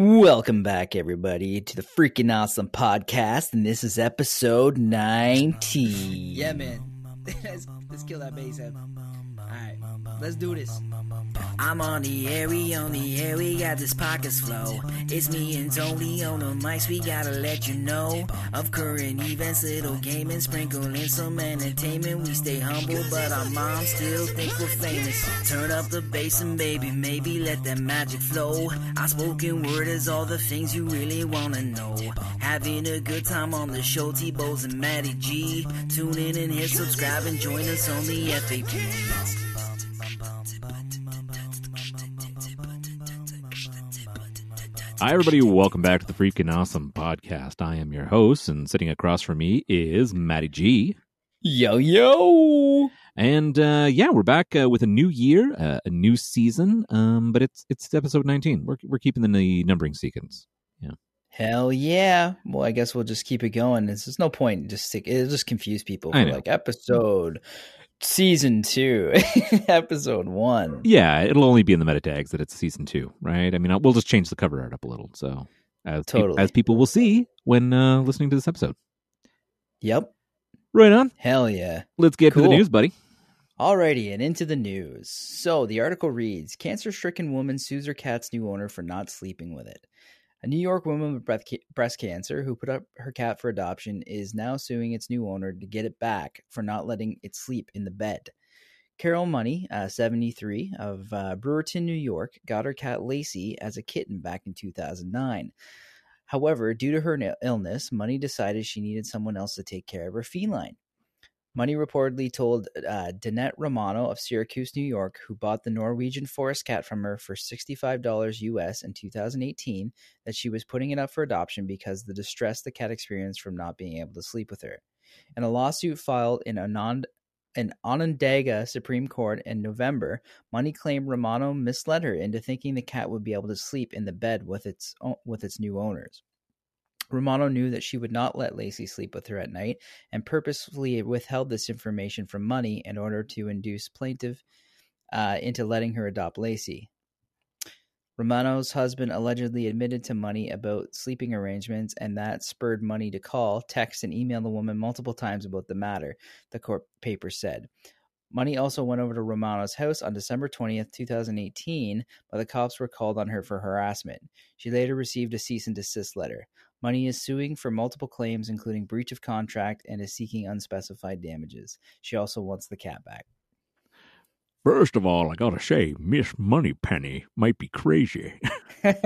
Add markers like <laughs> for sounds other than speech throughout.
Welcome back, everybody, to the Freaking Awesome Podcast, and this is episode 19. Yeah, man. Let's, let's kill that bass head. Alright, let's do this. I'm on the air, we on the air, we got this pockets flow. It's me and Tony on the mics, we gotta let you know of current events, little gaming, sprinkling some entertainment. We stay humble, but our moms still think we're famous. Turn up the bass and baby, maybe let that magic flow. Our spoken word is all the things you really wanna know. Having a good time on the show, T-Bows and Matty G. Tune in and hit subscribe and join us on the FAP. Hi, everybody. Welcome back to the Freaking Awesome Podcast. I am your host, and sitting across from me is Matty G. Yo, yo! And uh, yeah, we're back uh, with a new year, uh, a new season. Um, but it's it's episode nineteen. We're we're keeping the numbering sequence. Hell yeah! Well, I guess we'll just keep it going. There's no point. Just stick. It'll just confuse people. I For know. like episode season two, <laughs> episode one. Yeah, it'll only be in the meta tags that it's season two, right? I mean, I'll- we'll just change the cover art up a little, so as Totally. as people will see when uh, listening to this episode. Yep. Right on. Hell yeah. Let's get to the news, buddy. Alrighty, and into the news. So the article reads: Cancer-stricken woman sues her cat's new owner for not sleeping with it. A New York woman with breast cancer who put up her cat for adoption is now suing its new owner to get it back for not letting it sleep in the bed. Carol Money, uh, 73, of uh, Brewerton, New York, got her cat Lacey as a kitten back in 2009. However, due to her illness, Money decided she needed someone else to take care of her feline. Money reportedly told uh, Danette Romano of Syracuse, New York, who bought the Norwegian forest cat from her for $65 US in 2018, that she was putting it up for adoption because the distress the cat experienced from not being able to sleep with her. In a lawsuit filed in Anand, an Onondaga Supreme Court in November, Money claimed Romano misled her into thinking the cat would be able to sleep in the bed with its o- with its new owners. Romano knew that she would not let Lacey sleep with her at night and purposefully withheld this information from Money in order to induce plaintiff uh, into letting her adopt Lacey. Romano's husband allegedly admitted to Money about sleeping arrangements, and that spurred Money to call, text, and email the woman multiple times about the matter, the court paper said. Money also went over to Romano's house on December 20th, 2018, but the cops were called on her for harassment. She later received a cease and desist letter. Money is suing for multiple claims, including breach of contract, and is seeking unspecified damages. She also wants the cat back. First of all, I gotta say, Miss Moneypenny might be crazy. <laughs> Every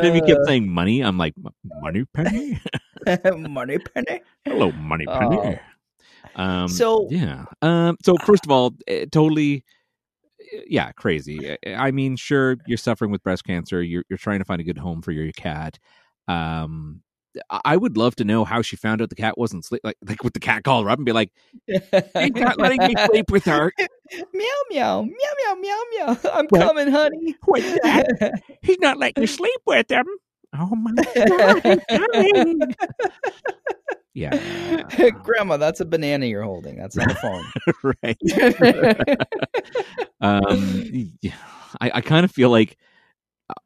time you kept saying money, I'm like, money penny? <laughs> Money penny. Hello, money penny. Um, So- yeah. Um, so first of all, eh, totally, yeah, crazy. Eh, I mean, sure, you're suffering with breast cancer. You're you're trying to find a good home for your cat. Um, I- would love to know how she found out the cat wasn't sleep. Like, like would the cat call her up and be like, "He's <laughs> not letting me sleep with her. meow meow meow meow meow meow. <laughs> I'm What? coming, honey. <laughs> What, Dad? He's not letting me sleep with him." Oh my god, he's coming. Yeah, <laughs> Grandma, that's a banana you're holding. That's not a phone. <laughs> right. um yeah, i, I kind of feel like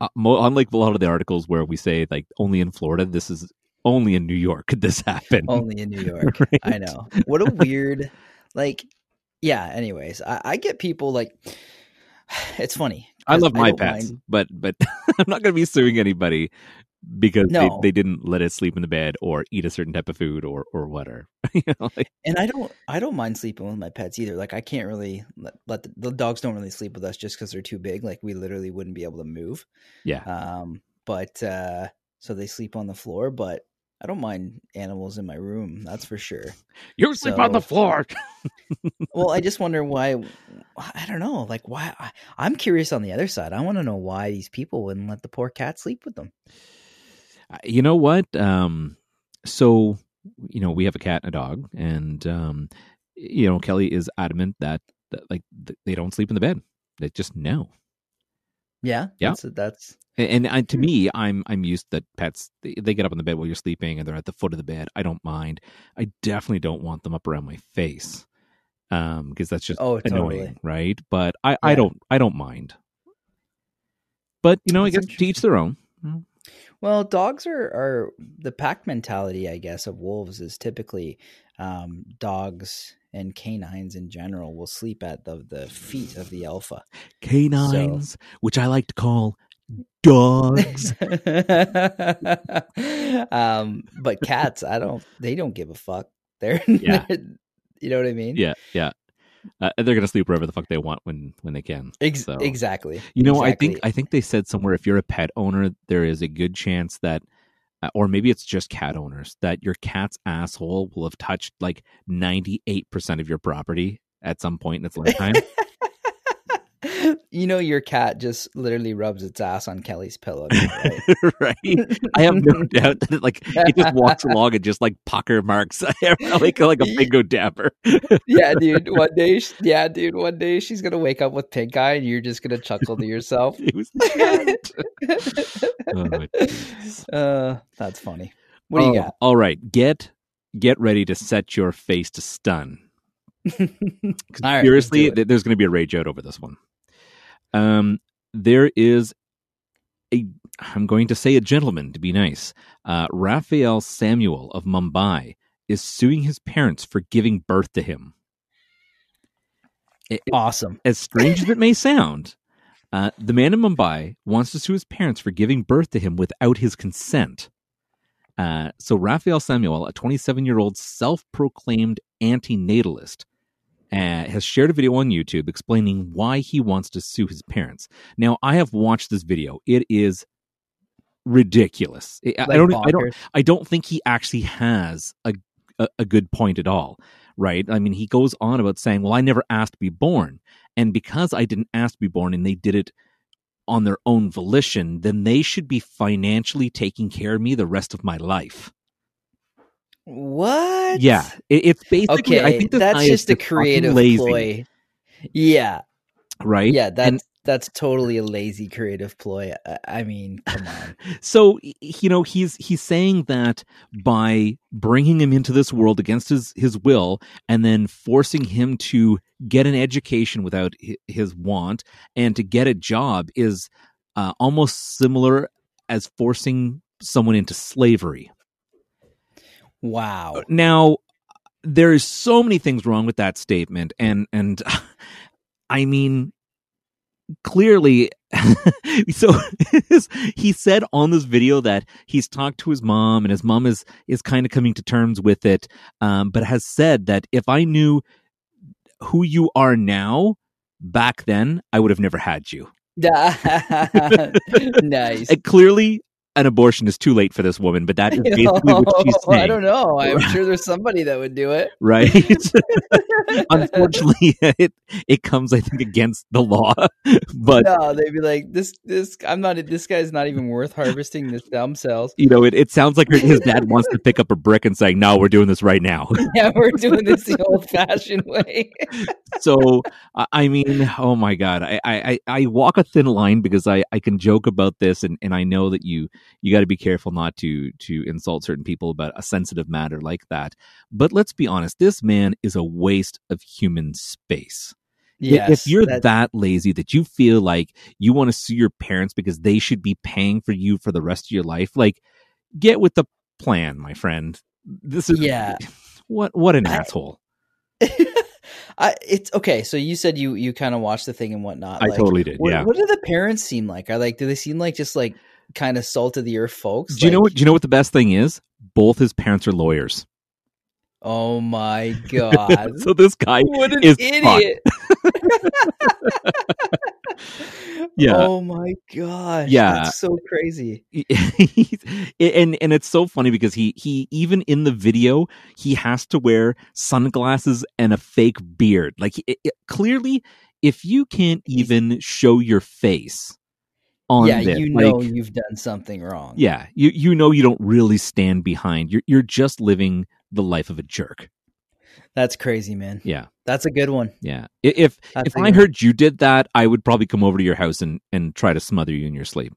uh, mo- unlike a lot of the articles where we say like only in florida this is only in new york could this happen Only in New <laughs> York. Right? I know. What a weird, like, yeah. Anyways, I, I get people like, <sighs> it's funny. I love my don't pets mind- but but i'm not going to be suing anybody because No. they, they didn't let it sleep in the bed or eat a certain type of food or or whatever <laughs> you know like, and I don't, I don't mind sleeping with my pets either. Like, I can't really let, let the, the dogs don't really sleep with us just because they're too big. Like, we literally wouldn't be able to move. yeah Um, but uh, so they sleep on the floor. But I don't mind animals in my room. That's for sure. you sleep on the floor <laughs> well, I just wonder why. I don't know. Like, why? I, I'm curious on the other side. I want to know why these people wouldn't let the poor cat sleep with them. Uh, you know what? Um so you know we have a cat and a dog and um you know kelly is adamant that, that like they don't sleep in the bed. They just no Yeah, Yeah. That's, that's and, and to me i'm i'm used that pets they, they get up in the bed while you're sleeping and they're at the foot of the bed. I don't mind. I definitely don't want them up around my face um because that's just Oh, annoying totally. right? But i i don't i don't mind. But you know, I That's guess to each their own. Well, dogs are, are the pack mentality, I guess, of wolves is typically um, dogs and canines in general will sleep at the, the feet of the alpha. Canines, which I like to call dogs. <laughs> um, but cats, I don't. They don't give a fuck. They're, <laughs> Yeah. they're- you know what I mean. yeah, yeah. Uh, they're gonna sleep wherever the fuck they want when when they can. Ex- So- Exactly. You know, I think I think they said somewhere if you're a pet owner, there is a good chance that, uh, or maybe it's just cat owners, that your cat's asshole will have touched like ninety eight percent of your property at some point in its lifetime. <laughs> you know, your cat just literally rubs its ass on Kelly's pillow. <laughs> right? right? I have no <laughs> doubt that it, like it just walks along and just like pucker marks <laughs> like like a bingo dabber. yeah, dude. One day, yeah, dude. One day she's gonna wake up with pink eye, and you're just gonna chuckle to yourself. It was. Oh, uh, that's funny. What do you got? All right, get get ready to set your face to stun. got? All right, let's Seriously, there's going to be a rage out over this one. Um, there is a, I'm going to say a gentleman to be nice. Uh, Raphael Samuel of Mumbai is suing his parents for giving birth to him. It- awesome. as strange as it may sound, uh, the man in Mumbai wants to sue his parents for giving birth to him without his consent. Uh, so Raphael Samuel, a 27 year old self-proclaimed anti-natalist, uh, has shared a video on YouTube explaining why he wants to sue his parents. Now, I have watched this video; it is ridiculous. I- I don't, I don't. I don't think he actually has a, a a good point at all, right? I mean, he goes on about saying, "Well, I never asked to be born, and because I didn't ask to be born, and they did it on their own volition, then they should be financially taking care of me the rest of my life." What? Yeah, it, it's basically. Okay, I think that's just a creative ploy. Yeah, right? yeah. That's And that's totally a lazy creative ploy. I, I mean, come on. <laughs> so you know he's he's saying that by bringing him into this world against his his will and then forcing him to get an education without his want and to get a job is uh, almost similar as forcing someone into slavery Wow. now there is so many things wrong with that statement and and <laughs> i mean clearly <laughs> so <laughs> he said on this video that he's talked to his mom and his mom is is kind of coming to terms with it um, but has said that if i knew who you are now back then i would have never had you nice. and clearly an abortion is too late for this woman but that is <laughs> basically what she's <laughs> saying I don't know. I'm sure there's somebody that would do it. right? <laughs> Unfortunately, it it comes, I think, against the law. But no, they'd be like, "This, this, I'm not. This guy's not even worth harvesting the stem cells." you know, it, it sounds like his dad wants to pick up a brick and say, "No, we're doing this right now." Yeah, we're doing this the old-fashioned way. so, I I mean, oh my god, I, I I- I walk a thin line because I I can joke about this, and and I know that you you got to be careful not to to insult certain people about a sensitive matter like that. But let's be honest, this man is a waste of human space. Yes, if you're that- that lazy that you feel like you want to sue your parents because they should be paying for you for the rest of your life, like get with the plan, my friend. This is Yeah. <laughs> What what an I- asshole. <laughs> I, it's okay. So you said you you kind of watched the thing and whatnot. I like, totally did. What, yeah. what do the parents seem like? Are like do they seem like just like kind of salt of the earth folks? Do you know what do you know what the best thing is? Both his parents are lawyers. Oh my <laughs> god! so this guy what an is idiot! <laughs> <laughs> Yeah. Oh my gosh. Yeah. That's so crazy. and and it's so funny because he he even in the video he has to wear sunglasses and a fake beard like it, it- clearly if you can't even show your face on yeah, this, you know like, you've done something wrong. yeah you you know you don't really stand behind you're you're just living the life of a jerk That's crazy, man. yeah That's a good one. yeah if That's if i one. heard you did that i would probably come over to your house and and try to smother you in your sleep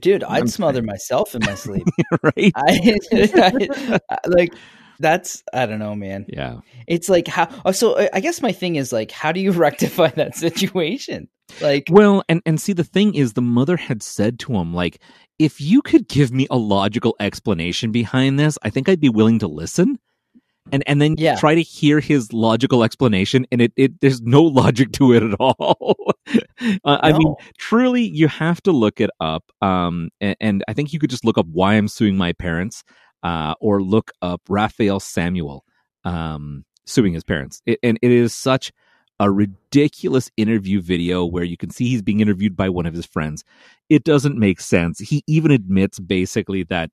Dude, I'd I'm smother myself in my sleep. <laughs> right I, <laughs> <laughs> I- like that's I don't know, man. yeah It's like how. oh, So I guess my thing is like, how do you rectify that situation? Like, Well, and and see the thing is the mother had said to him like if you could give me a logical explanation behind this, I think I'd be willing to listen. And and then Yeah. try to hear his logical explanation and it, it there's no <laughs> logic to it at all. <laughs> Uh, I mean truly you have to look it up um and, and i think you could just look up why i'm suing my parents uh or look up raphael samuel um suing his parents it, and it is such a ridiculous interview video where you can see he's being interviewed by one of his friends it doesn't make sense he even admits basically that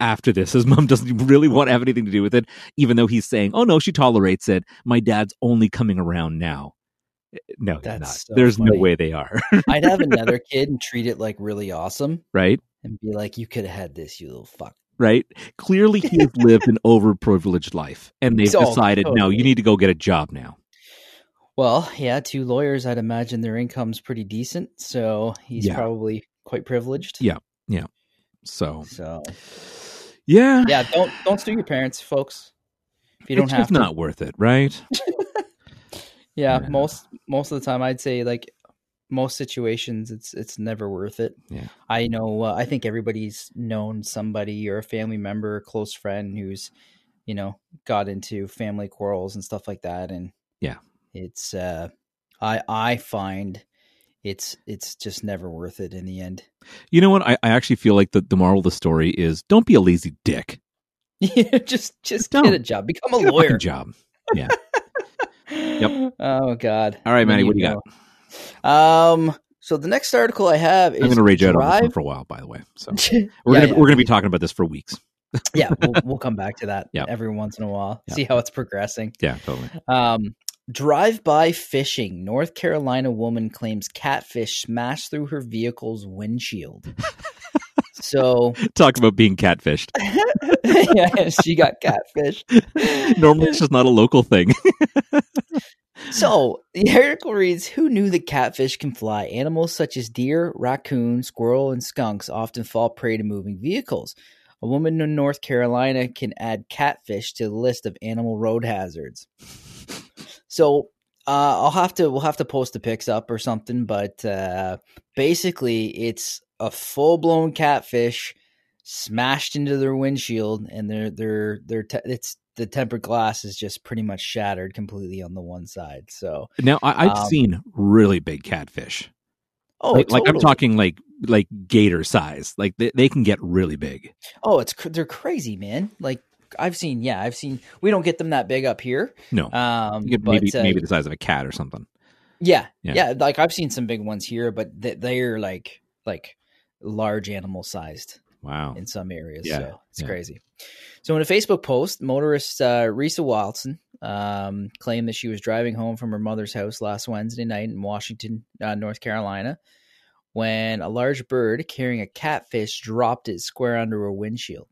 after this his <laughs> mom doesn't really want to have anything to do with it even though he's saying oh no she tolerates it my dad's only coming around now eh, eh, no That's not. so there's no way they are <laughs> I'd have another kid and treat it like really awesome right and be like, you could have had this, you little fuck. right? Clearly, he has lived an <laughs> overprivileged life, and they've Oh, decided, no, you need to go get a job now. Well, yeah, two lawyers, I'd imagine their income's pretty decent. So he's Yeah. probably quite privileged. Yeah. Yeah. So, So yeah, yeah, don't don't sue your parents, folks. If you don't have just to. not worth it, right? <laughs> yeah, Yeah. most most of the time, I'd say like most situations, it's it's never worth it. Yeah. I know. Uh, I think everybody's known somebody or a family member, or close friend who's, you know, got into family quarrels and stuff like that, and Yeah. It's. uh I I find it's it's just never worth it in the end. You know what? I, I actually feel like the, the moral of the story is don't be a lazy dick. <laughs> Yeah, just just Don't. get a job, become a Get a fucking lawyer. job. <laughs> Oh God. All right, Manny, what do you got? Um. So the next article I have is I'm going to rage out on this one for a while, by the way. So <laughs> we're gonna yeah. we're gonna be talking about this for weeks. yeah, we'll, we'll come back to that Yep. every once in a while. Yep. See how it's progressing. Yeah, totally. Um, drive-by fishing. North Carolina woman claims catfish smashed through her vehicle's windshield. <laughs> so Talk about being catfished. <laughs> yeah, she got catfished. <laughs> Normally, it's just not a local thing. So the article reads Who knew that catfish can fly? Animals such as deer, raccoon, squirrel, and skunks often fall prey to moving vehicles. A woman in North Carolina can add catfish to the list of animal road hazards. So uh, I'll have to we'll have to post the pics up or something, but uh, basically it's a full blown catfish smashed into their windshield, and they're they're they're te- it's the tempered glass is just pretty much shattered completely on the one side. So now, I, I've Um, seen really big catfish. oh, like, like I'm talking like like gator size. Like they, they can get really big. Oh, it's they're crazy, man. Like I've seen, yeah, I've seen. We don't get them that big up here. No, Um, you get but, maybe uh, maybe the size of a cat or something. Yeah, Yeah. yeah, Like I've seen some big ones here, but th- they're like like large animal sized Wow. in some areas. Yeah, So it's yeah. crazy. So in a Facebook post, motorist uh, Risa Watson um, claimed that she was driving home from her mother's house last Wednesday night in Washington, uh, North Carolina, when a large bird carrying a catfish dropped it square under her windshield.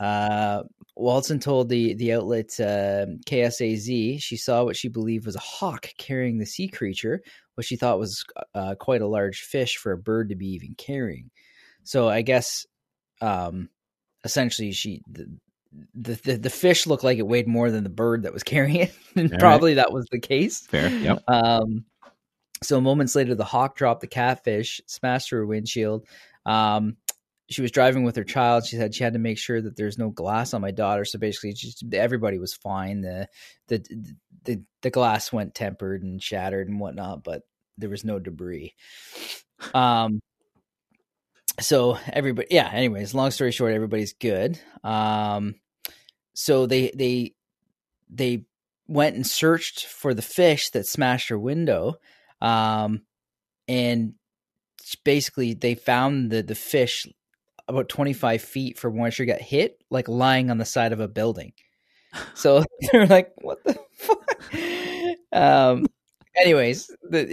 Uh, Watson told the the outlet uh, KSAZ she saw what she believed was a hawk carrying the sea creature, what she thought was uh, quite a large fish for a bird to be even carrying. So I guess, um, essentially, she the, the the the fish looked like it weighed more than the bird that was <laughs> carrying it, and All right. probably that was the case. Fair. Yep. Um, so moments later, the hawk dropped the catfish, smashed her windshield. Um, she was driving with her child. She said she had to make sure that there's no glass on my daughter. So basically, just everybody was fine. The the the the glass went tempered and shattered and whatnot, but there was no debris. Um. So everybody, yeah. Anyways, long story short, everybody's good. Um. So they they they went and searched for the fish that smashed her window um and basically they found the the fish about 25 feet from where she got hit like lying on the side of a building <laughs> so <laughs> they're like what the fuck um anyways the,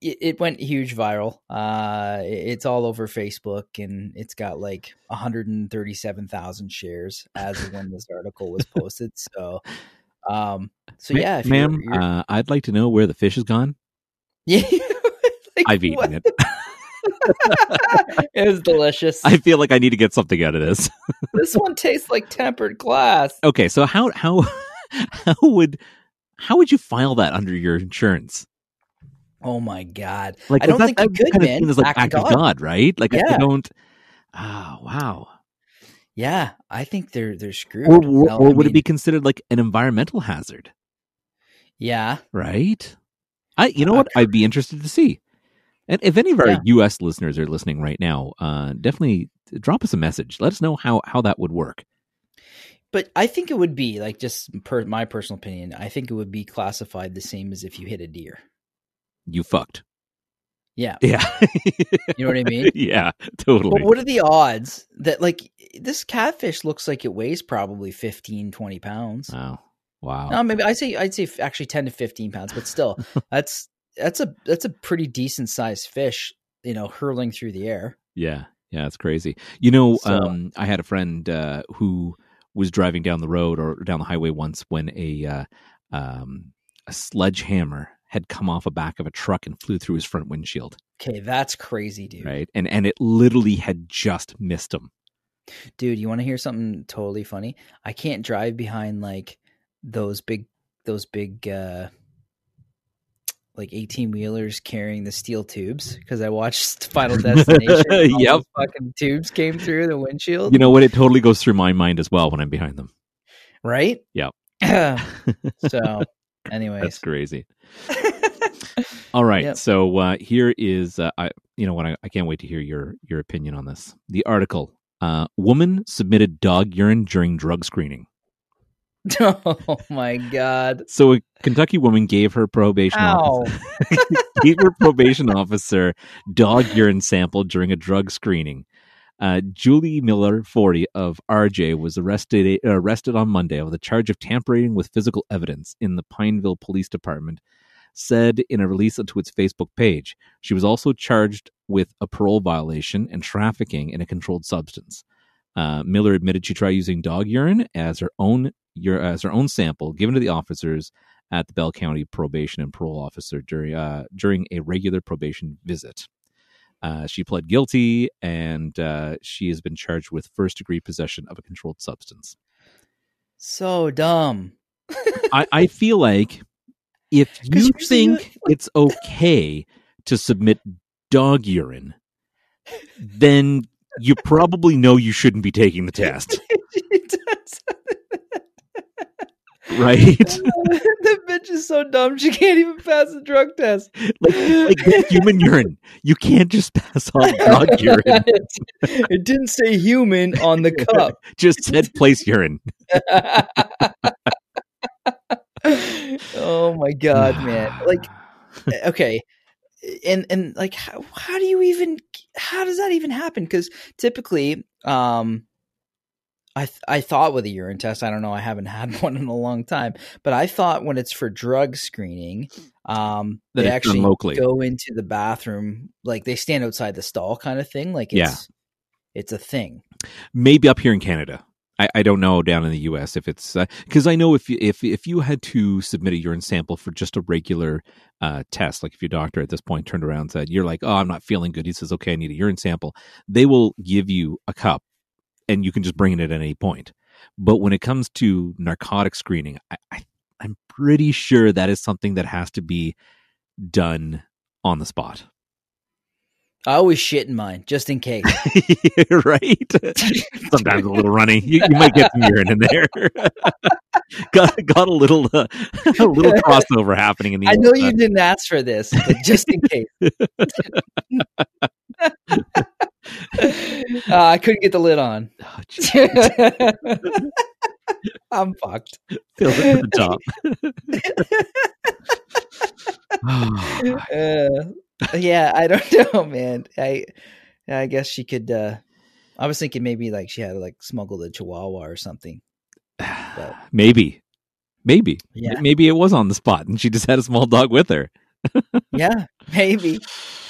it, it went huge viral uh it's all over facebook and it's got like 137000 shares as of when this article was posted <laughs> so um so Ma- yeah if you're- ma'am, you're- uh, I'd like to know where the fish has gone. yeah Like, I've eaten what? it. <laughs> it was delicious I feel like I need to get something out of this. <laughs> this one tastes like tempered glass Okay, so how how <laughs> how would how would you file that under your insurance? Oh my god! Like I don't that- think you that could, kind of man. seen as, like Act act of of God. God, right? Like I- I don't. Oh wow. Yeah, I think they're they're screwed. Or, or, No, or I would it be considered like an environmental hazard? Yeah, Right. I. You know Uh, what? I'd be interested to see. And if any of our Yeah. U.S. listeners are listening right now, uh, definitely drop us a message. Let us know how how that would work. but I think it would be like just per my personal opinion. I think it would be classified the same as if you hit a deer. You fucked. Yeah, <laughs> Yeah. you know what I mean. yeah. Totally. But what are the odds that like this catfish looks like it weighs probably 15, 20 pounds? Wow. Wow. No, maybe I say I'd say actually ten to fifteen pounds, but still, <laughs> that's that's a that's a pretty decent sized fish, you know, hurling through the air. Yeah, yeah, it's crazy. You know, So- um, I had a friend uh, who was driving down the road or down the highway once when a uh, um, a sledgehammer had come off a back of a truck and flew through his front windshield. Okay, that's crazy, dude. Right, and and it literally had just missed him. Dude, you want to hear something totally funny? I can't drive behind like those big those big uh like 18 wheelers carrying the steel tubes because I watched <laughs> Final Destination. <laughs> Yep. fucking tubes came through the windshield. You know what? It totally goes through my mind as well when I'm behind them. right? Yep. <laughs> so, anyways. That's crazy. All right, Yep. so uh, here is uh, I. You know what? I, I can't wait to hear your your opinion on this. The article: uh, Woman submitted dog urine during drug screening. <laughs> oh my god. So a Kentucky woman gave her probation Ow. officer, <laughs> gave her probation officer dog urine sample during a drug screening. Uh, Julie Miller, 40 of Arjay, was arrested arrested on Monday with a charge of tampering with physical evidence in the Pineville Police Department. Said in a release to its Facebook page, she was also charged with a parole violation and trafficking in a controlled substance. Uh, Miller admitted she tried using dog urine as her own ur- as her own sample given to the officers at the Bell County Probation and Parole Officer during uh, during a regular probation visit. Uh, she pled guilty, and uh, she has been charged with first degree possession of a controlled substance. So dumb. I, I feel like if <laughs> you- think <laughs> it's okay to submit dog urine, then you probably know you shouldn't be taking the test, <laughs> It does. <laughs> right? <laughs> the bitch is so dumb she can't even pass a drug test. like, like <laughs> human urine, you can't just pass on drug urine. it didn't say human on the cup. Just said place urine. oh my god, <sighs> man! Like, okay, and and like, how, how do you even? How does that even happen? Because typically, um, I th- I thought with a urine test, I don't know, I haven't had <laughs> one in a long time, but I thought when it's for drug screening, um, That they actually locally. go into the bathroom, like they stand outside the stall, kind of thing. Like, it's, Yeah. it's a thing. maybe up here in Canada. I, I don't know down in the U.S. if it's because I know if you, if if you had to submit a urine sample for just a regular uh, test, like if your doctor at this point turned around and said you're like, oh, I'm not feeling good. He says, okay, I need a urine sample. They will give you a cup, and you can just bring it at any point. But when it comes to narcotic screening, I, I I'm pretty sure that is something that has to be done on the spot, I always shit in mine just in case. <laughs> right? <laughs> sometimes a little runny. You, you might get some urine in there. <laughs> got got a little uh, a little crossover happening in the. I know you didn't ask for this, but just in case. <laughs> uh, I couldn't get the lid on. oh, <laughs> I'm fucked. filled it to the top. Oh, <laughs> Uh, yeah, I don't know, man. I I guess she could. uh I was thinking maybe like she had to like smuggle the Chihuahua or something. <sighs> maybe, maybe, Yeah, maybe it was on the spot, and she just had a small dog with her. yeah, maybe,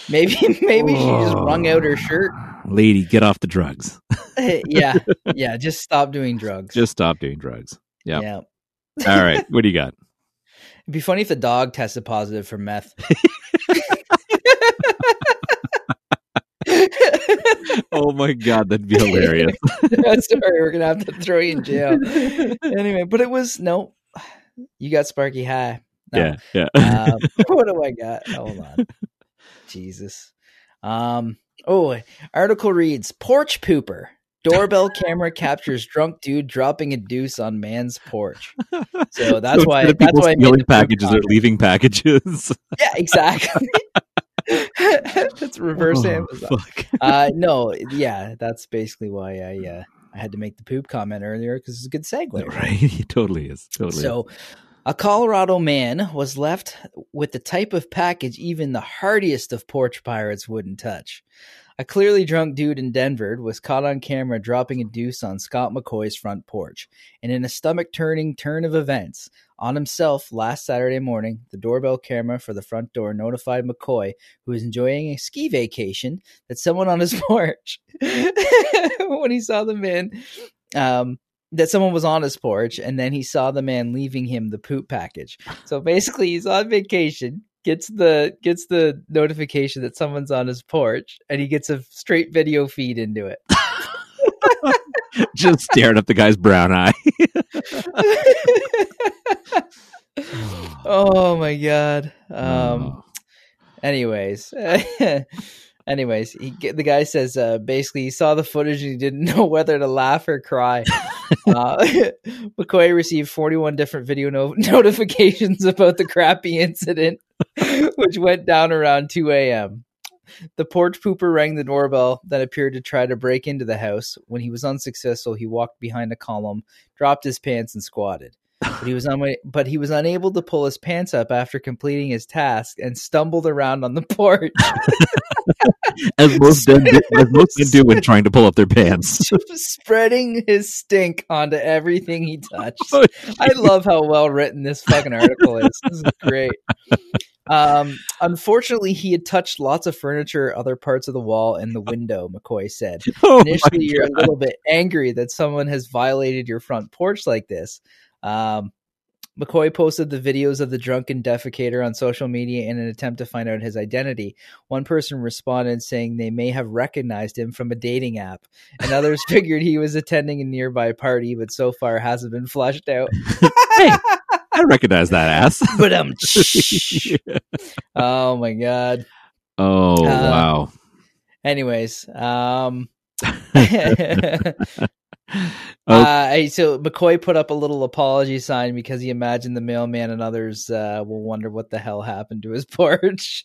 maybe, maybe she just wrung out her shirt. Lady, get off the drugs. <laughs> <laughs> yeah, yeah. Just stop doing drugs. Just stop doing drugs. yeah. yeah. All right, <laughs> what do you got? It'd be funny if the dog tested positive for meth. Oh my god, that'd be hilarious. Sorry, we're gonna have to throw you in jail. anyway, but it was no. <sighs> You got Sparky high. No. Yeah, yeah. Um, what do I got? Hold on. Jesus. Um. Oh, article reads: Porch pooper. Doorbell <laughs> camera captures drunk dude dropping a deuce on man's porch. So <laughs> that's So why. That's people why stealing packages or leaving packages. <laughs> Yeah, exactly. that's reverse Oh, Amazon. fuck. Uh, no, yeah, that's basically why I uh, I had to make the poop comment earlier because it's a good segue. right? He totally is. Totally. is. A Colorado man was left with the type of package even the hardiest of porch pirates wouldn't touch. A clearly drunk dude in Denver was caught on camera dropping a deuce on Scott McCoy's front porch. And in a stomach turning turn of events, on himself last Saturday morning, the doorbell camera for the front door notified McCoy, who was enjoying a ski vacation, that someone on his <laughs> porch, <laughs> when he saw the man, um, that someone was on his porch, and then he saw the man leaving him the poop package. So basically, he's on vacation, gets the gets the notification that someone's on his porch, and he gets a straight video feed into it. <laughs> just staring up the guy's brown eye. <laughs> oh my god. <sighs> Um. Oh. Anyways, <laughs> anyways, he the guy says uh, basically he saw the footage and he didn't <laughs> know whether to laugh or cry. <laughs> uh, <laughs> McCoy received 41 different video no- notifications about the crappy incident, which went down around 2 a.m. The porch pooper rang the doorbell, then appeared to try to break into the house. When he was unsuccessful, he walked behind a column, dropped his pants, and squatted. But he was unwa- but he was unable to pull his pants up after completing his task and stumbled around on the porch, <laughs> as most men, do- as most men do when trying to pull up their pants. <laughs> spreading his stink onto everything he touched. Oh, I love how well written this fucking article is. This is great. Um, unfortunately, he had touched lots of furniture, other parts of the wall, and the window. McCoy said. <laughs> Oh Initially, you're a little bit angry that someone has violated your front porch like this. Um, McCoy posted the videos of the drunken defecator on social media in an attempt to find out his identity. One person responded saying they may have recognized him from a dating app, and others <laughs> figured he was attending a nearby party, but so far hasn't been flushed out. <laughs> Hey, I recognize that ass. <laughs> But um, oh my god. oh Uh, wow. Anyways, um, Uh, so McCoy put up a little apology sign because he imagined the mailman and others uh, will wonder what the hell happened to his <laughs> porch.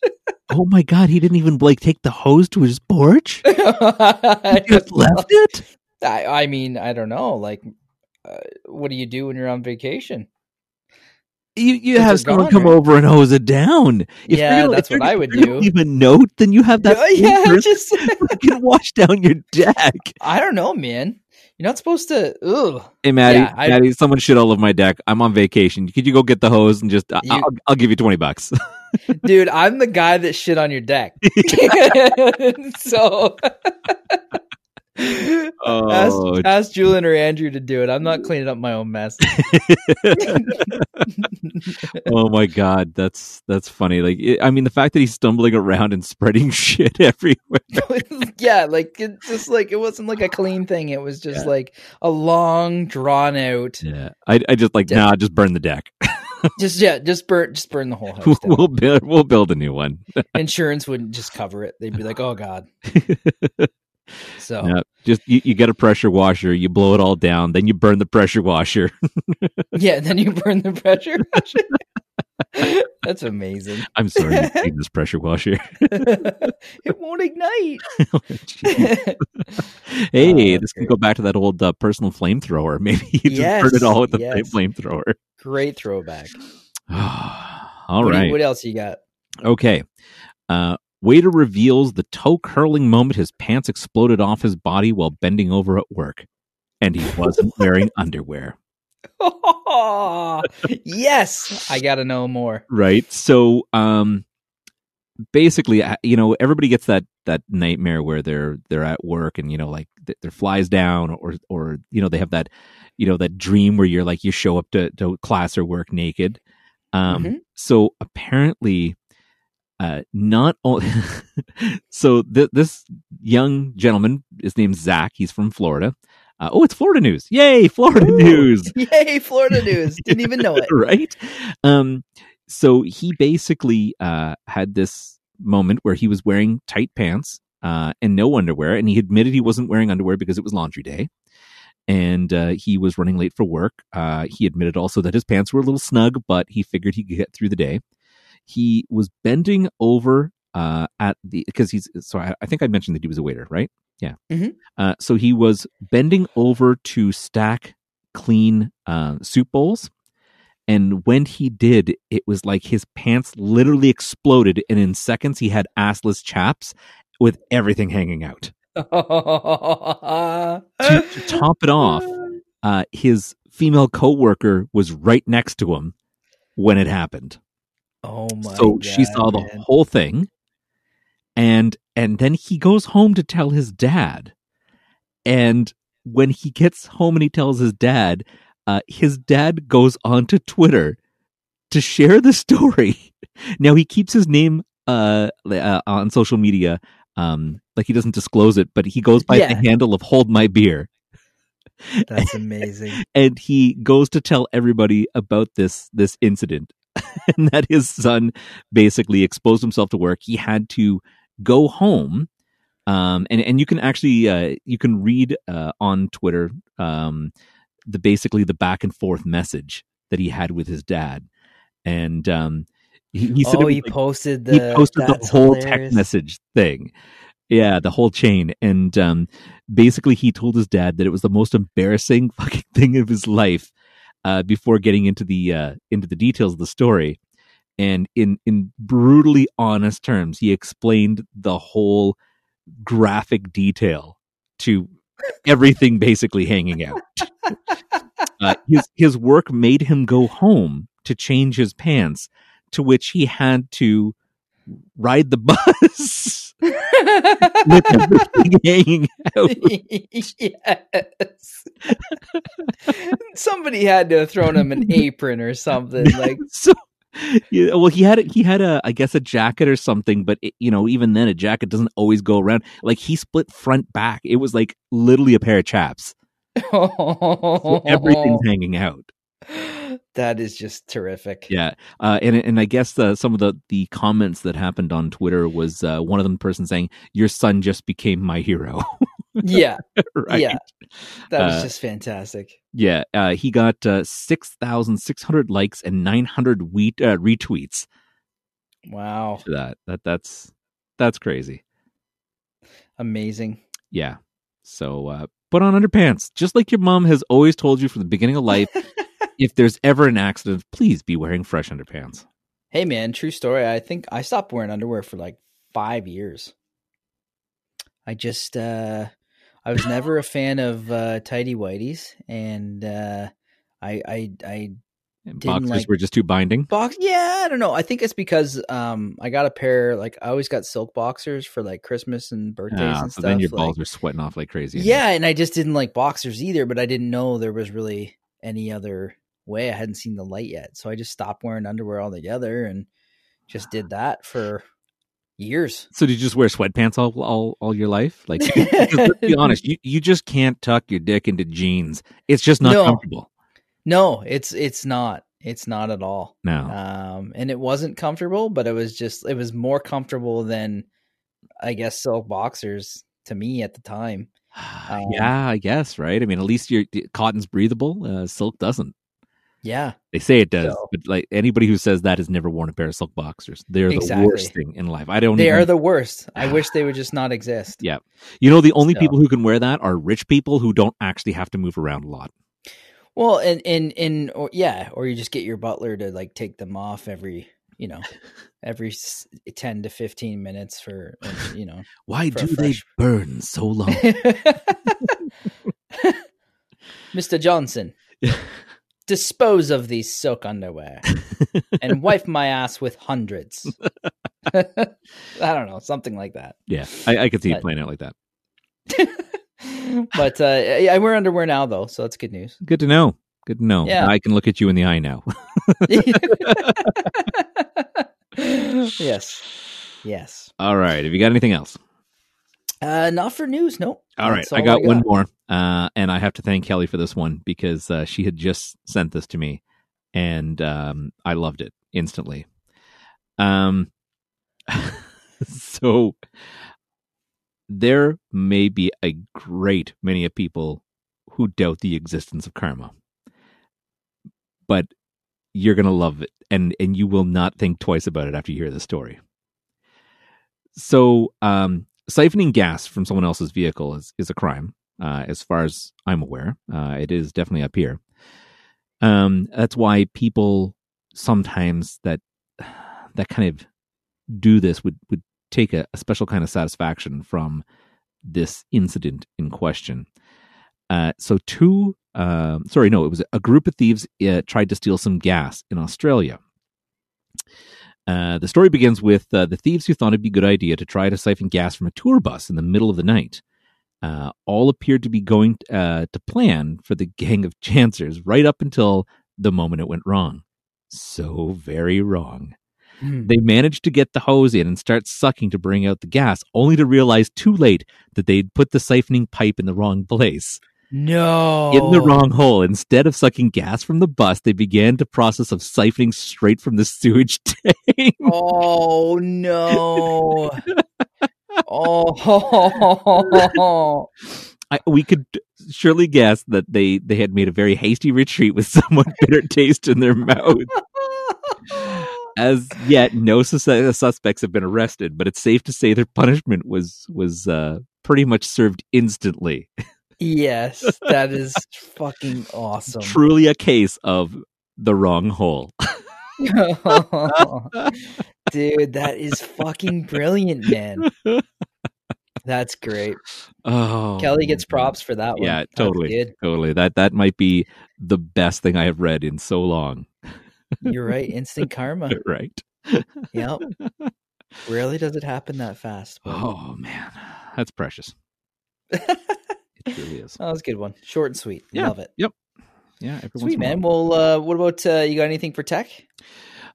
oh my god, he didn't even like take the hose to his porch. <laughs> He just left it. I, I mean, I don't know. Like, uh, what do you do when you're on vacation? You you have someone gone, come right? over and hose it down. If Yeah, gonna- that's what I would if you're gonna do. Leave a note, then you have that. <laughs> yeah, person just fucking wash down your deck. I don't know, man. You're not supposed to. Ugh. Hey Maddie, Yeah, I- Maddie, someone shit all over my deck. I'm on vacation. Could you go get the hose and just? You- I'll, I'll give you twenty bucks. <laughs> Dude, I'm the guy that shit on your deck. <laughs> <laughs> so Oh, ask, ask Julian or Andrew to do it. I'm not cleaning up my own mess. <laughs> <laughs> oh my god, that's that's funny. Like, it, I mean, the fact that he's stumbling around and spreading <laughs> shit everywhere. yeah, like it just like it wasn't like a clean thing. It was just like a long, drawn out. Yeah, I, I just like Yeah. nah, just burn the deck. Just yeah, just burn, just burn the whole house. down. we'll build we'll build a new one. Insurance wouldn't just cover it. They'd be like, "Oh God." So just you, you get a pressure washer, you blow it all down, then you burn the pressure washer. <laughs> yeah, then you burn the pressure. washer. <laughs> That's amazing. <laughs> I'm sorry, you this pressure washer. it won't ignite. Oh, hey, that's this can go back to that old uh, personal flamethrower. Maybe you just burn it all with the yes. flamethrower. Great throwback. <sighs> all what, do you- what else you got? Okay. Uh, waiter reveals the toe curling moment his pants exploded off his body while bending over at work, and he wasn't <laughs> wearing underwear. Oh, <laughs> yes, I got to know more. Right. So, um, basically, uh, you know, everybody gets that that nightmare where they're they're at work and you know, like th- their flies down, or or you know, they have that you know that dream where you're like you show up to, to class or work naked. Um, Mhm. so apparently, uh, not only <laughs> so th- this young gentleman, his name's Zach. He's from Florida. Uh, oh, it's Florida news! Yay, Florida Ooh. news! <laughs> Yay, Florida news. Didn't even know it. <laughs> right? Um, so he basically uh, had this moment where he was wearing tight pants uh, and no underwear, and he admitted he wasn't wearing underwear because it was laundry day, and uh, he was running late for work. Uh, he admitted also that his pants were a little snug, but he figured he could get through the day. He was bending over uh, at the because he's so I, I think I mentioned that he was a waiter, right? Yeah. Mhm. Uh, so he was bending over to stack clean uh, soup bowls. And when he did, it was like his pants literally exploded, and in seconds he had assless chaps with everything hanging out. <laughs> to, to top it off, Uh, his female coworker was right next to him when it happened. Oh my so she God, saw the whole thing, and and then he goes home to tell his dad. And when he gets home and he tells his dad, uh, his dad goes onto Twitter to share the <laughs> story. now he keeps his name uh, uh, on social media, um, like he doesn't disclose it, but he goes by Yeah. the handle of "Hold My Beer." That's amazing. <laughs> and he goes to tell everybody about this this incident <laughs> and that his son basically exposed himself to work. He had to go home um and and you can actually uh you can read uh on twitter um the basically the back and forth message that he had with his dad. And um he, he said oh, was he like- posted the he posted the whole hilarious. text message thing. Yeah the whole chain. And um basically he told his dad that it was the most embarrassing <laughs> fucking thing of his life uh before getting into the uh into the details of the story. And in in brutally honest terms he explained the whole graphic detail to everything basically hanging out. Uh, his his work made him go home to change his pants to which he had to ride the <laughs> bus with everything <laughs> hanging out. yes. Somebody had to have thrown him an <laughs> apron or something. <laughs> Like, so yeah, well he had he had a I guess a jacket or something but it, you know even then a jacket doesn't always go around like he split front back it was like literally a pair of chaps so everything's hanging out <laughs> that is just terrific. yeah uh, and and I guess uh, some of the the comments that happened on Twitter was uh, one of them person saying your son just became my hero <laughs> Yeah, right yeah. That was Uh, just fantastic. Yeah, uh, he got uh, six thousand six hundred likes and nine hundred we- uh, retweets Wow. that. That that's that's crazy. Amazing. Yeah. So uh, put on underpants, just like your mom has always told you from the beginning of life. <laughs> if there's ever an accident, please be wearing fresh underpants. Hey man, true story. I think I stopped wearing underwear for like five years. I just uh I was never a fan of uh tidy whities and uh I I I And boxers like- were just too binding. box yeah, I don't know. I think it's because um I got a pair like I always got silk boxers for like Christmas and birthdays Ah, and so stuff. then your like- balls are sweating off like crazy. Yeah, and I just didn't like boxers either, but I didn't know there was really any other way. I hadn't seen the light yet. So I just stopped wearing underwear altogether and just did that for years. So did you just wear sweatpants all all, all your life? Like, <laughs> let's be <laughs> honest, you, you just can't tuck your dick into jeans. It's just not No. comfortable. No, it's it's not. It's not at all. No. Um and it wasn't comfortable, but it was just it was more comfortable than I guess silk boxers to me at the time. <sighs> Um, yeah, I guess right. I mean, at least your cotton's breathable. Uh, silk doesn't. Yeah. They say it does, So- but like anybody who says that has never worn a pair of silk boxers. They're the worst thing in life. I don't. Know. They even, are the worst. I wish they would <sighs> just not exist. Yeah. You know, the only So- people who can wear that are rich people who don't actually have to move around a lot. Well, and and and or, yeah, or you just get your butler to like take them off every, you know, every ten to fifteen minutes for, uh, you know. <sighs> Why do a they burn so long? <laughs> Mr. Johnson, <laughs> dispose of these silk underwear <laughs> and wipe my ass with hundreds. <laughs> <laughs> I don't know, something like that. yeah, I, I could see you playing out like that. but uh, I I wear underwear now, though, so that's good news. Good to know. Good to know. Yeah. I can look at you in the eye now. yes, yes. All right. Have you got anything else? Uh, not for news. Nope. All right, That's I all got one more, uh, and I have to thank Kelly for this one because uh, she had just sent this to me, and um, I loved it. instantly. Um, <laughs> so there may be a great many of people who doubt the existence of karma, but you're gonna love it, and and you will not think twice about it after you hear the story. So, um, siphoning gas from someone else's vehicle is is a crime, uh, as far as I'm aware. Uh, it is definitely up here. Um, that's why people sometimes that <sighs> that kind of do this would would take a, a special kind of satisfaction from this incident in question. Uh, so two, uh, sorry, no, it was a group of thieves uh, tried to steal some gas in Australia. Uh, the story begins with uh, the thieves who thought it'd be a good idea to try to siphon gas from a tour bus in the middle of the night. Uh, all appeared to be going to plan for the gang of chancers right up until the moment it went wrong. So very wrong. Hmm. They managed to get the hose in and start sucking to bring out the gas, only to realize too late that they'd put the siphoning pipe in the wrong place, No. in the wrong hole. Instead of sucking gas from the bus, they began the process of siphoning straight from the sewage <laughs> tank. Oh no. <laughs> oh. I, we could surely guess that they, they had made a very hasty retreat with <laughs> somewhat bitter taste in their mouth. As yet, no sus- suspects have been arrested, but it's safe to say their punishment was was uh, pretty much served instantly. Yes, that is fucking awesome. Truly a case of the wrong hole. <laughs> <laughs> Dude, that is fucking brilliant, man. That's great. Oh, Kelly gets props for that one. Yeah, totally. Totally. That that might be the best thing I have read in so long. You're right. <laughs> Instant karma. right. Yep. Rarely does it happen that fast. But Oh man, that's precious. That It really is. was a good one. Short and sweet. Yeah. Love it. Yep. Yeah. Sweet man. Well, uh, what about uh, you got anything for tech?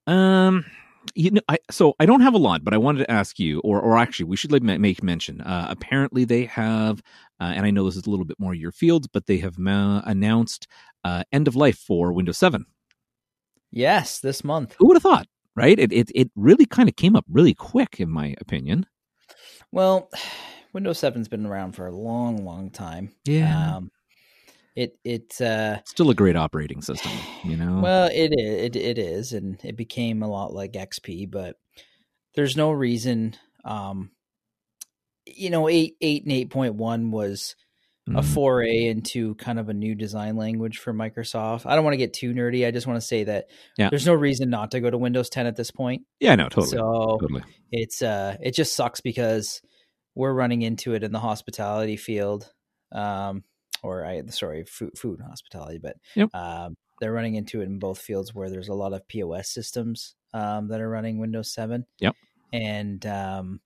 Um, you know, I so I don't have a lot, but I wanted to ask you, or or actually, we should like, make mention. Uh, apparently, they have, uh, and I know this is a little bit more your field, but they have ma- announced uh, end of life for Windows Seven. Yes, this month. Who would have thought? Right? It it it really kind of came up really quick, in my opinion. Well, Windows 7's been around for a long, long time. Um, it it uh, still a great operating system. You know. well, it i- it it is, and it became a lot like XP, but there's no reason. Um, you know, eight eight and eight point one was a Mhm. foray into kind of a new design language for Microsoft. I don't want to get too nerdy. I just want to say that Yeah. there's no reason not to go to Windows 10 at this point. yeah, no, totally, So totally. it's uh it just sucks because we're running into it in the hospitality field um or i sorry food, food and hospitality but Yep. um they're running into it in both fields where there's a lot of pos systems um that are running windows 7 Yep. and um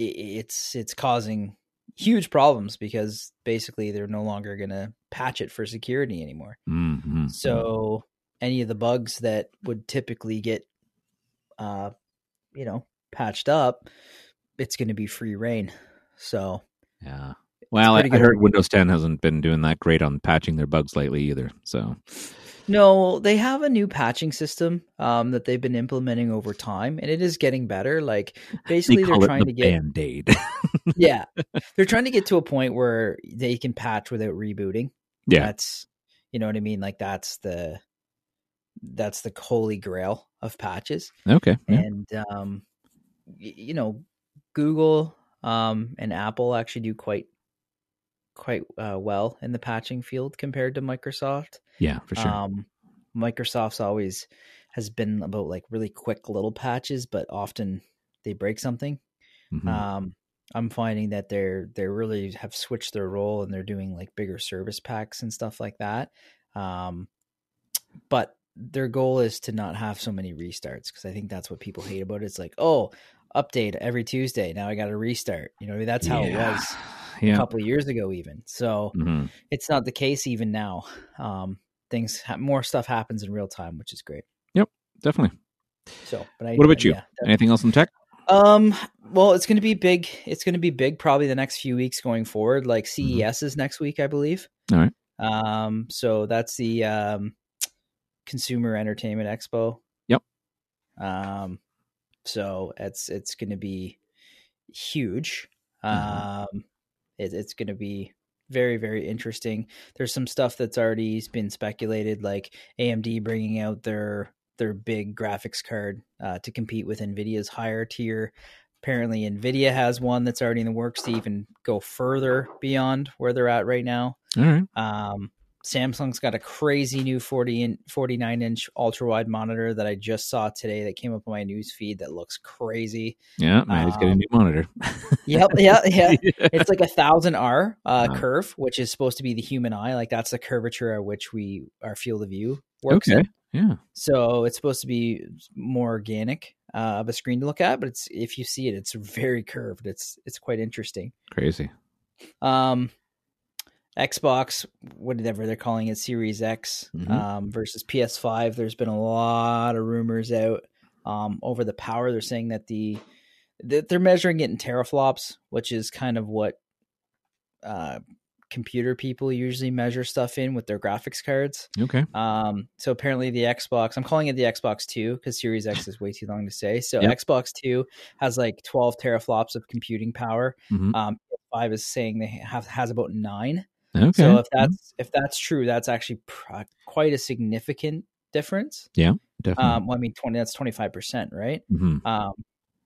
i it's it's causing huge problems because basically they're no longer going to patch it for security anymore Mhm. so any of the bugs that would typically get, uh, you know, patched up, it's going to be free reign. So yeah. Well, I, I heard Windows 10 hasn't been doing that great on patching their bugs lately either. So no, they have a new patching system um, that they've been implementing over time, and it is getting better. Like <laughs> they basically, they're it trying the to get band aid. <laughs> yeah, they're trying to get to a point where they can patch without rebooting. yeah. that's you know what I mean. Like that's the that's the holy grail of patches. Okay. Yeah. and um y- you know google um and apple actually do quite quite uh, well in the patching field compared to microsoft Yeah, for sure. um microsoft's always has been about like really quick little patches but often they break something Mhm. um i'm finding that they're they really have switched their role and they're doing like bigger service packs and stuff like that um but their goal is to not have so many restarts because i think that's what people hate about it it's like oh update every tuesday now i got to restart you know that's how it Yeah. was a couple of years ago even so Mhm. it's not the case even now um things ha- more stuff happens in real time which is great Yep, Definitely. so but I, What about you? yeah, Anything else in tech? um, well, it's going to be big. It's going to be big probably the next few weeks going forward. Like. CES is next week, I believe. All right. Um, so that's the um, Consumer Entertainment Expo. Yep. Um, so it's it's going to be huge. Mhm. Um, it, it's going to be very very interesting. There's some stuff that's already been speculated, like AMD bringing out their their big graphics card uh, to compete with Nvidia's higher tier. Apparently, Nvidia has one that's already in the works to even go further beyond where they're at right now. All right. Um, Samsung's got a crazy new 40 in, 49 inch ultra wide monitor that I just saw today that came up on my news feed that looks crazy. Yeah, Maddie's got a Um, new monitor. <laughs> Yep, <laughs> yeah, yeah. It's like a thousand R uh, Wow. curve, which is supposed to be the human eye. Like that's the curvature at which we our field of view works. okay. in. Yeah. So it's supposed to be more organic uh, of a screen to look at, but it's if you see it, it's very curved. It's it's quite interesting. Crazy. Um, Xbox, whatever they're calling it, Series X Mhm. um, versus PS5. There's been a lot of rumors out um, over the power. They're saying that the that they're measuring it in teraflops, which is kind of what uh, computer people usually measure stuff in with their graphics cards. Okay. Um, so apparently the Xbox, I'm calling it the Xbox Two because Series X is way too long to say. So Yep. Xbox Two has like 12 teraflops of computing power. Mhm. Um, Five is saying they have has about nine. Okay. So if that's if that's true, that's actually pr- quite a significant difference. Definitely. Um, well, I mean, twenty that's twenty five percent, right? Mhm. Um,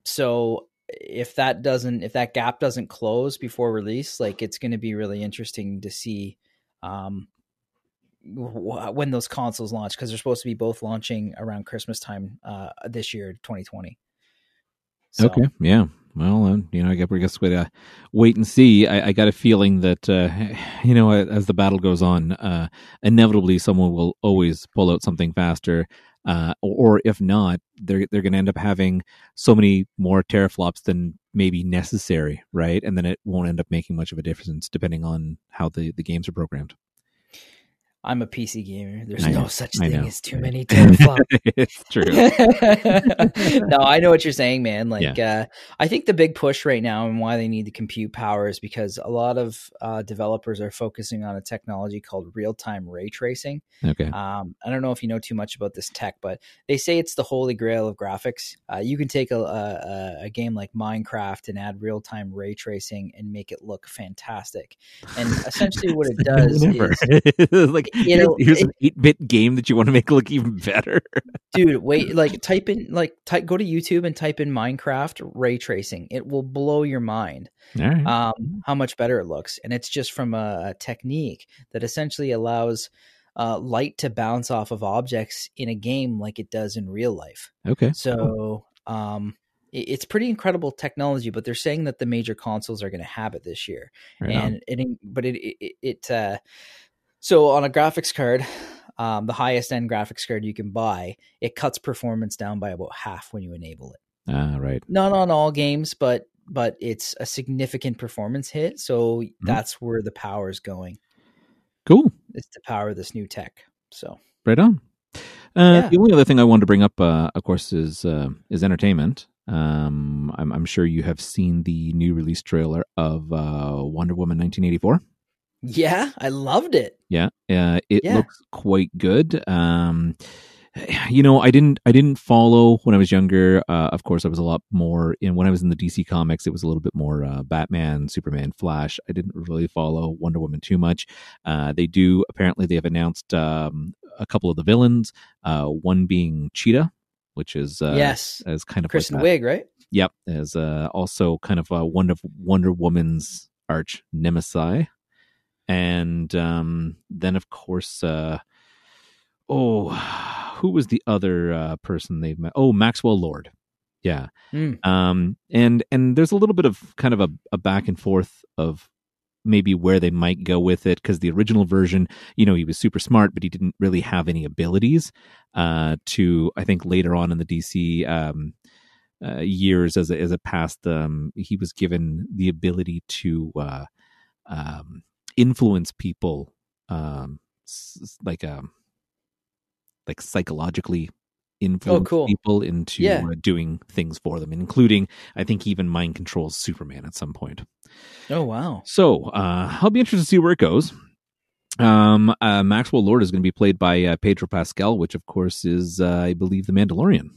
so if that doesn't if that gap doesn't close before release, like it's going to be really interesting to see um, wh- when those consoles launch because they're supposed to be both launching around Christmas time uh, this year, twenty twenty. So, Okay. Yeah. Well, uh, you know, I guess we gotta wait and see. I, I got a feeling that uh, <sighs> you know, as the battle goes on, uh, inevitably someone will always pull out something faster. Uh, or if not, they're they're going to end up having so many more teraflops than maybe necessary, right? And then it won't end up making much of a difference depending on how the, the games are programmed. I'm a PC gamer. There's I no know, such I thing know. as too many teraflops. <laughs> it's true. <laughs> no, I know what you're saying, man. Like, uh, I think the big push right now and why they need the compute power is because a lot of uh, developers are focusing on a technology called real time ray tracing. Okay. Um, I don't know if you know too much about this tech, but they say it's the holy grail of graphics. Uh, you can take a, a, a game like Minecraft and add real time ray tracing and make it look fantastic. And <laughs> essentially, what it does is like <laughs> you here's, know, here's it- an eight bit game that you want to make look even better. <laughs> dude wait like type in like type go to youtube and type in minecraft ray tracing it will blow your mind right. um how much better it looks and it's just from a, a technique that essentially allows uh, light to bounce off of objects in a game like it does in real life okay. so um it's pretty incredible technology but they're saying that the major consoles are going to have it this year Right on. and it but it it, it uh so on a graphics card um the highest end graphics card you can buy it cuts performance down by about half when you enable it Ah, right. not on all games but but it's a significant performance hit so Mm-hmm. that's where the power is going Cool. it's to power of this new tech so Right on. Uh, Yeah. The only other thing I wanted to bring up, uh, of course, is uh, is entertainment. Um, I'm, I'm sure you have seen the new release trailer of uh, Wonder Woman 1984. Yeah i loved it Yeah, uh, it Yeah. looks quite good. Um, <sighs> you know, I didn't I didn't follow when I was younger. Uh, of course, I was a lot more in when I was in the DC comics. It was a little bit more uh, Batman, Superman, Flash. I didn't really follow Wonder Woman too much. Uh, they do apparently they have announced um, a couple of the villains. Uh, one being Cheetah, which is uh, yes as kind of kristen like wiig right Yep, as uh, also kind of one of Wonder Woman's arch nemesis, and um, then of course, uh, oh, <sighs> who was the other uh, person they've met? Oh, Maxwell Lord. Yeah, Mm. um, and and there's a little bit of kind of a, a back and forth of maybe where they might go with it because the original version, you know, he was super smart, but he didn't really have any abilities. Uh, to I think later on in the DC um, uh, years as it, as it passed, um, he was given the ability to uh, um, influence people, um, like um, like psychologically influence cool. people into Yeah. uh, doing things for them, including I think even mind controls Superman at some point. oh wow So uh, I'll be interested to see where it goes. Um, uh, Maxwell Lord is going to be played by uh, Pedro Pascal, which of course is, uh, I believe, the Mandalorian.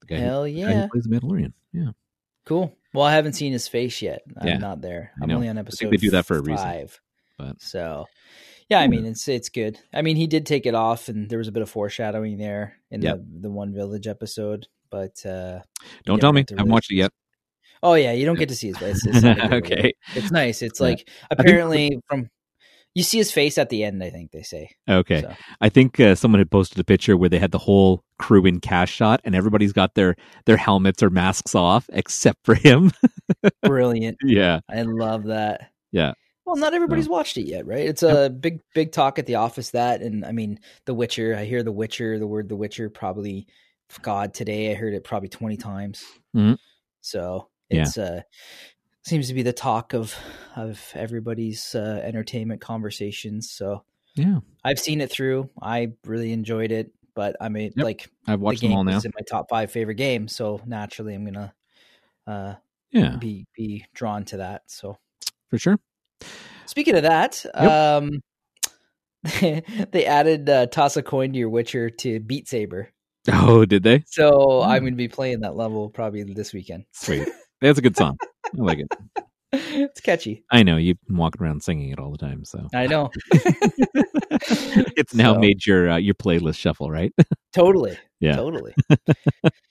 The guy who- Hell who yeah. plays the Mandalorian. Yeah, Cool. Well, I haven't seen his face yet. I'm Yeah, not there. I'm only on episode. they do that for a reason, five. but- so, yeah, I mean, it's it's good. I mean, he did take it off, and there was a bit of foreshadowing there in Yep. the the one village episode. But uh don't tell me. I haven't watched it yet. oh yeah, you don't get to see his face. It's <laughs> okay. it's nice. It's Yeah. like apparently from you see his face at the end. I think they say. Okay. So, I think uh, someone had posted a picture where they had the whole crew in cash shot, and everybody's got their their helmets or masks off except for him. <laughs> brilliant. yeah. I love that. Yeah. Well, not everybody's watched it yet, right? It's a big, big talk at the office. That, and I mean, The Witcher. I hear The Witcher, the word The Witcher, probably God today. I heard it probably twenty times. Mhm. So Yeah. it's uh seems to be the talk of of everybody's uh, entertainment conversations. So Yeah. I've seen it through. I really enjoyed it, but I mean, Yep. like I've the watched game them all now. in my top five favorite games. So naturally, I'm gonna uh Yeah, be be drawn to that. So. for sure. Speaking of that, um, <laughs> they added uh, toss a coin to your Witcher to Beat Saber. Oh, did they? So I'm Hmm. going to be playing that level probably this weekend. Sweet. <laughs> That's a good song. I like it. <laughs> it's catchy. I know you've been walking around singing it all the time, so I know. <laughs> it's now So- made your uh, your playlist shuffle, right? <laughs> totally. Yeah. Totally.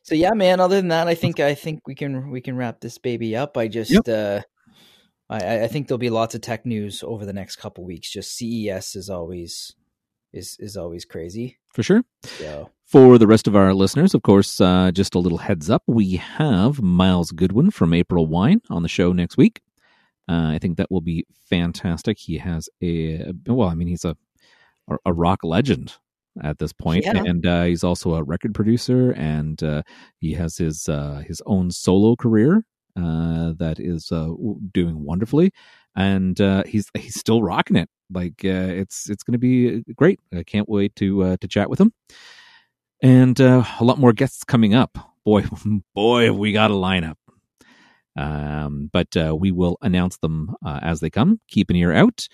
so yeah, man. Other than that, I think I think we can we can wrap this baby up. I just Yep. uh, I I think there'll be lots of tech news over the next couple weeks. Just CES is always is is always crazy. For sure. For the rest of our listeners, of course, uh, just a little heads up: we have Myles Goodwyn from April Wine on the show next week. Uh, I think that will be fantastic. He has a well, I mean, he's a a rock legend at this point, Yeah. and uh, he's also a record producer, and uh, he has his uh, his own solo career uh, that is uh, doing wonderfully, and uh, he's he's still rocking it. Like uh, it's it's going to be great. I can't wait to uh, to chat with him, and uh, a lot more guests coming up. Boy, <laughs> boy, we got a lineup. Um, but uh, we will announce them uh, as they come. Keep an ear out,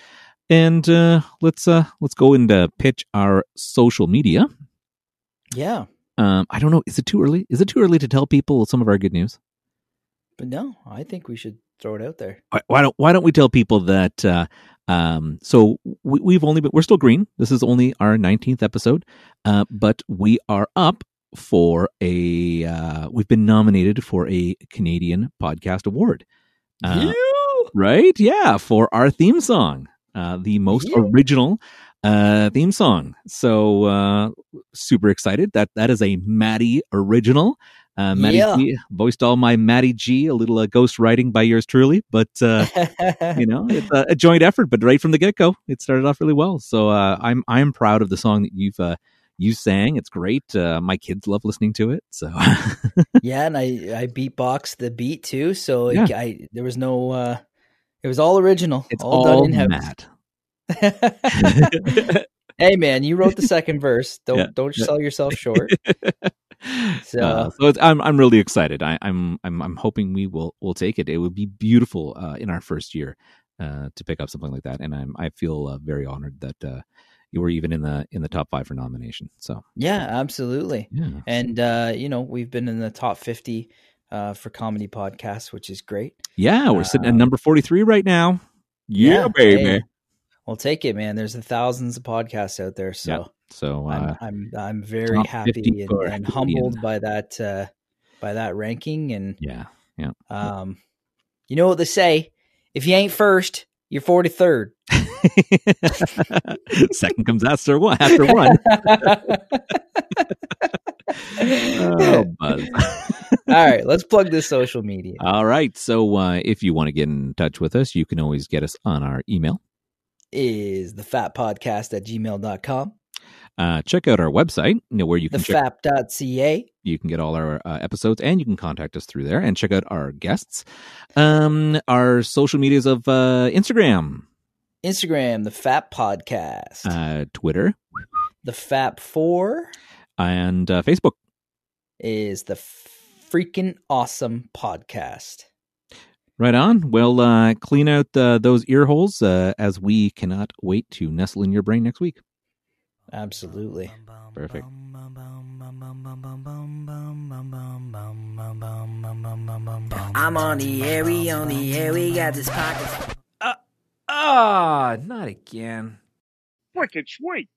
and uh, let's uh, let's go and uh, pitch our social media. yeah, Um, I don't know. Is it too early? Is it too early to tell people some of our good news? But no, I think we should throw it out there. Why, don't Why don't we tell people that? Uh, um, so we, we've only been we're still green. This is only our nineteenth episode, uh, but we are up for a. Uh, we've been nominated for a Canadian Podcast Award. Uh, right? Yeah, for our theme song, uh, the most Yeah. original uh, theme song. So uh, super excited that that is a Maddie original. Uh, Maddie Yeah. G, voiced all my Maddie G, a little uh, ghost writing by yours truly, but uh, <laughs> you know it's a, a joint effort. But right from the get go, it started off really well. So uh, I'm I'm proud of the song that you've uh, you sang. It's great. Uh, my kids love listening to it. So <laughs> yeah, and I I beatboxed the beat too, so it, Yeah. I there was no. uh It was all original, it's all, all, done in house. <laughs> Hey man, you wrote the second verse. Don't Yeah. don't sell yourself short. So- Uh, so it's, I'm I'm really excited. I, I'm I'm I'm hoping we will will take it. It would be beautiful uh, in our first year uh, to pick up something like that, and I'm I feel uh, very honored that uh, you were even in the in the top five for nomination. So yeah, absolutely. yeah, And uh, you know, we've been in the top fifty uh, for comedy podcasts, which is great. yeah, we're sitting at Um, number 43 right now. Yeah, baby. hey, we'll take it, man. There's thousands of podcasts out there, so Yeah. So uh, I'm I'm I'm very happy and, and <laughs> humbled by that uh, by that ranking. And yeah, um, you know what they say: if you ain't first, you're forty third. <laughs> <laughs> second comes after one. After one. oh, buzz. All right, let's plug this social media. All right. So uh, if you want to get in touch with us, you can always get us on our email. Is the fap podcast at gmail.com, Uh, check out our website, you know, where you can check, fap.ca. you can get all our uh, episodes, and you can contact us through there and check out our guests. Um, our social medias of uh, Instagram, Instagram, the Fap Podcast, uh, Twitter, the Fap Four and uh, Facebook. is the freaking awesome podcast. Right on. Well, uh, clean out uh, those ear holes uh, as we cannot wait to nestle in your brain next week. Absolutely. Perfect. I'm on the air, we on the air, we got this pocket. Ah, uh, oh, not again. Wicked sweet.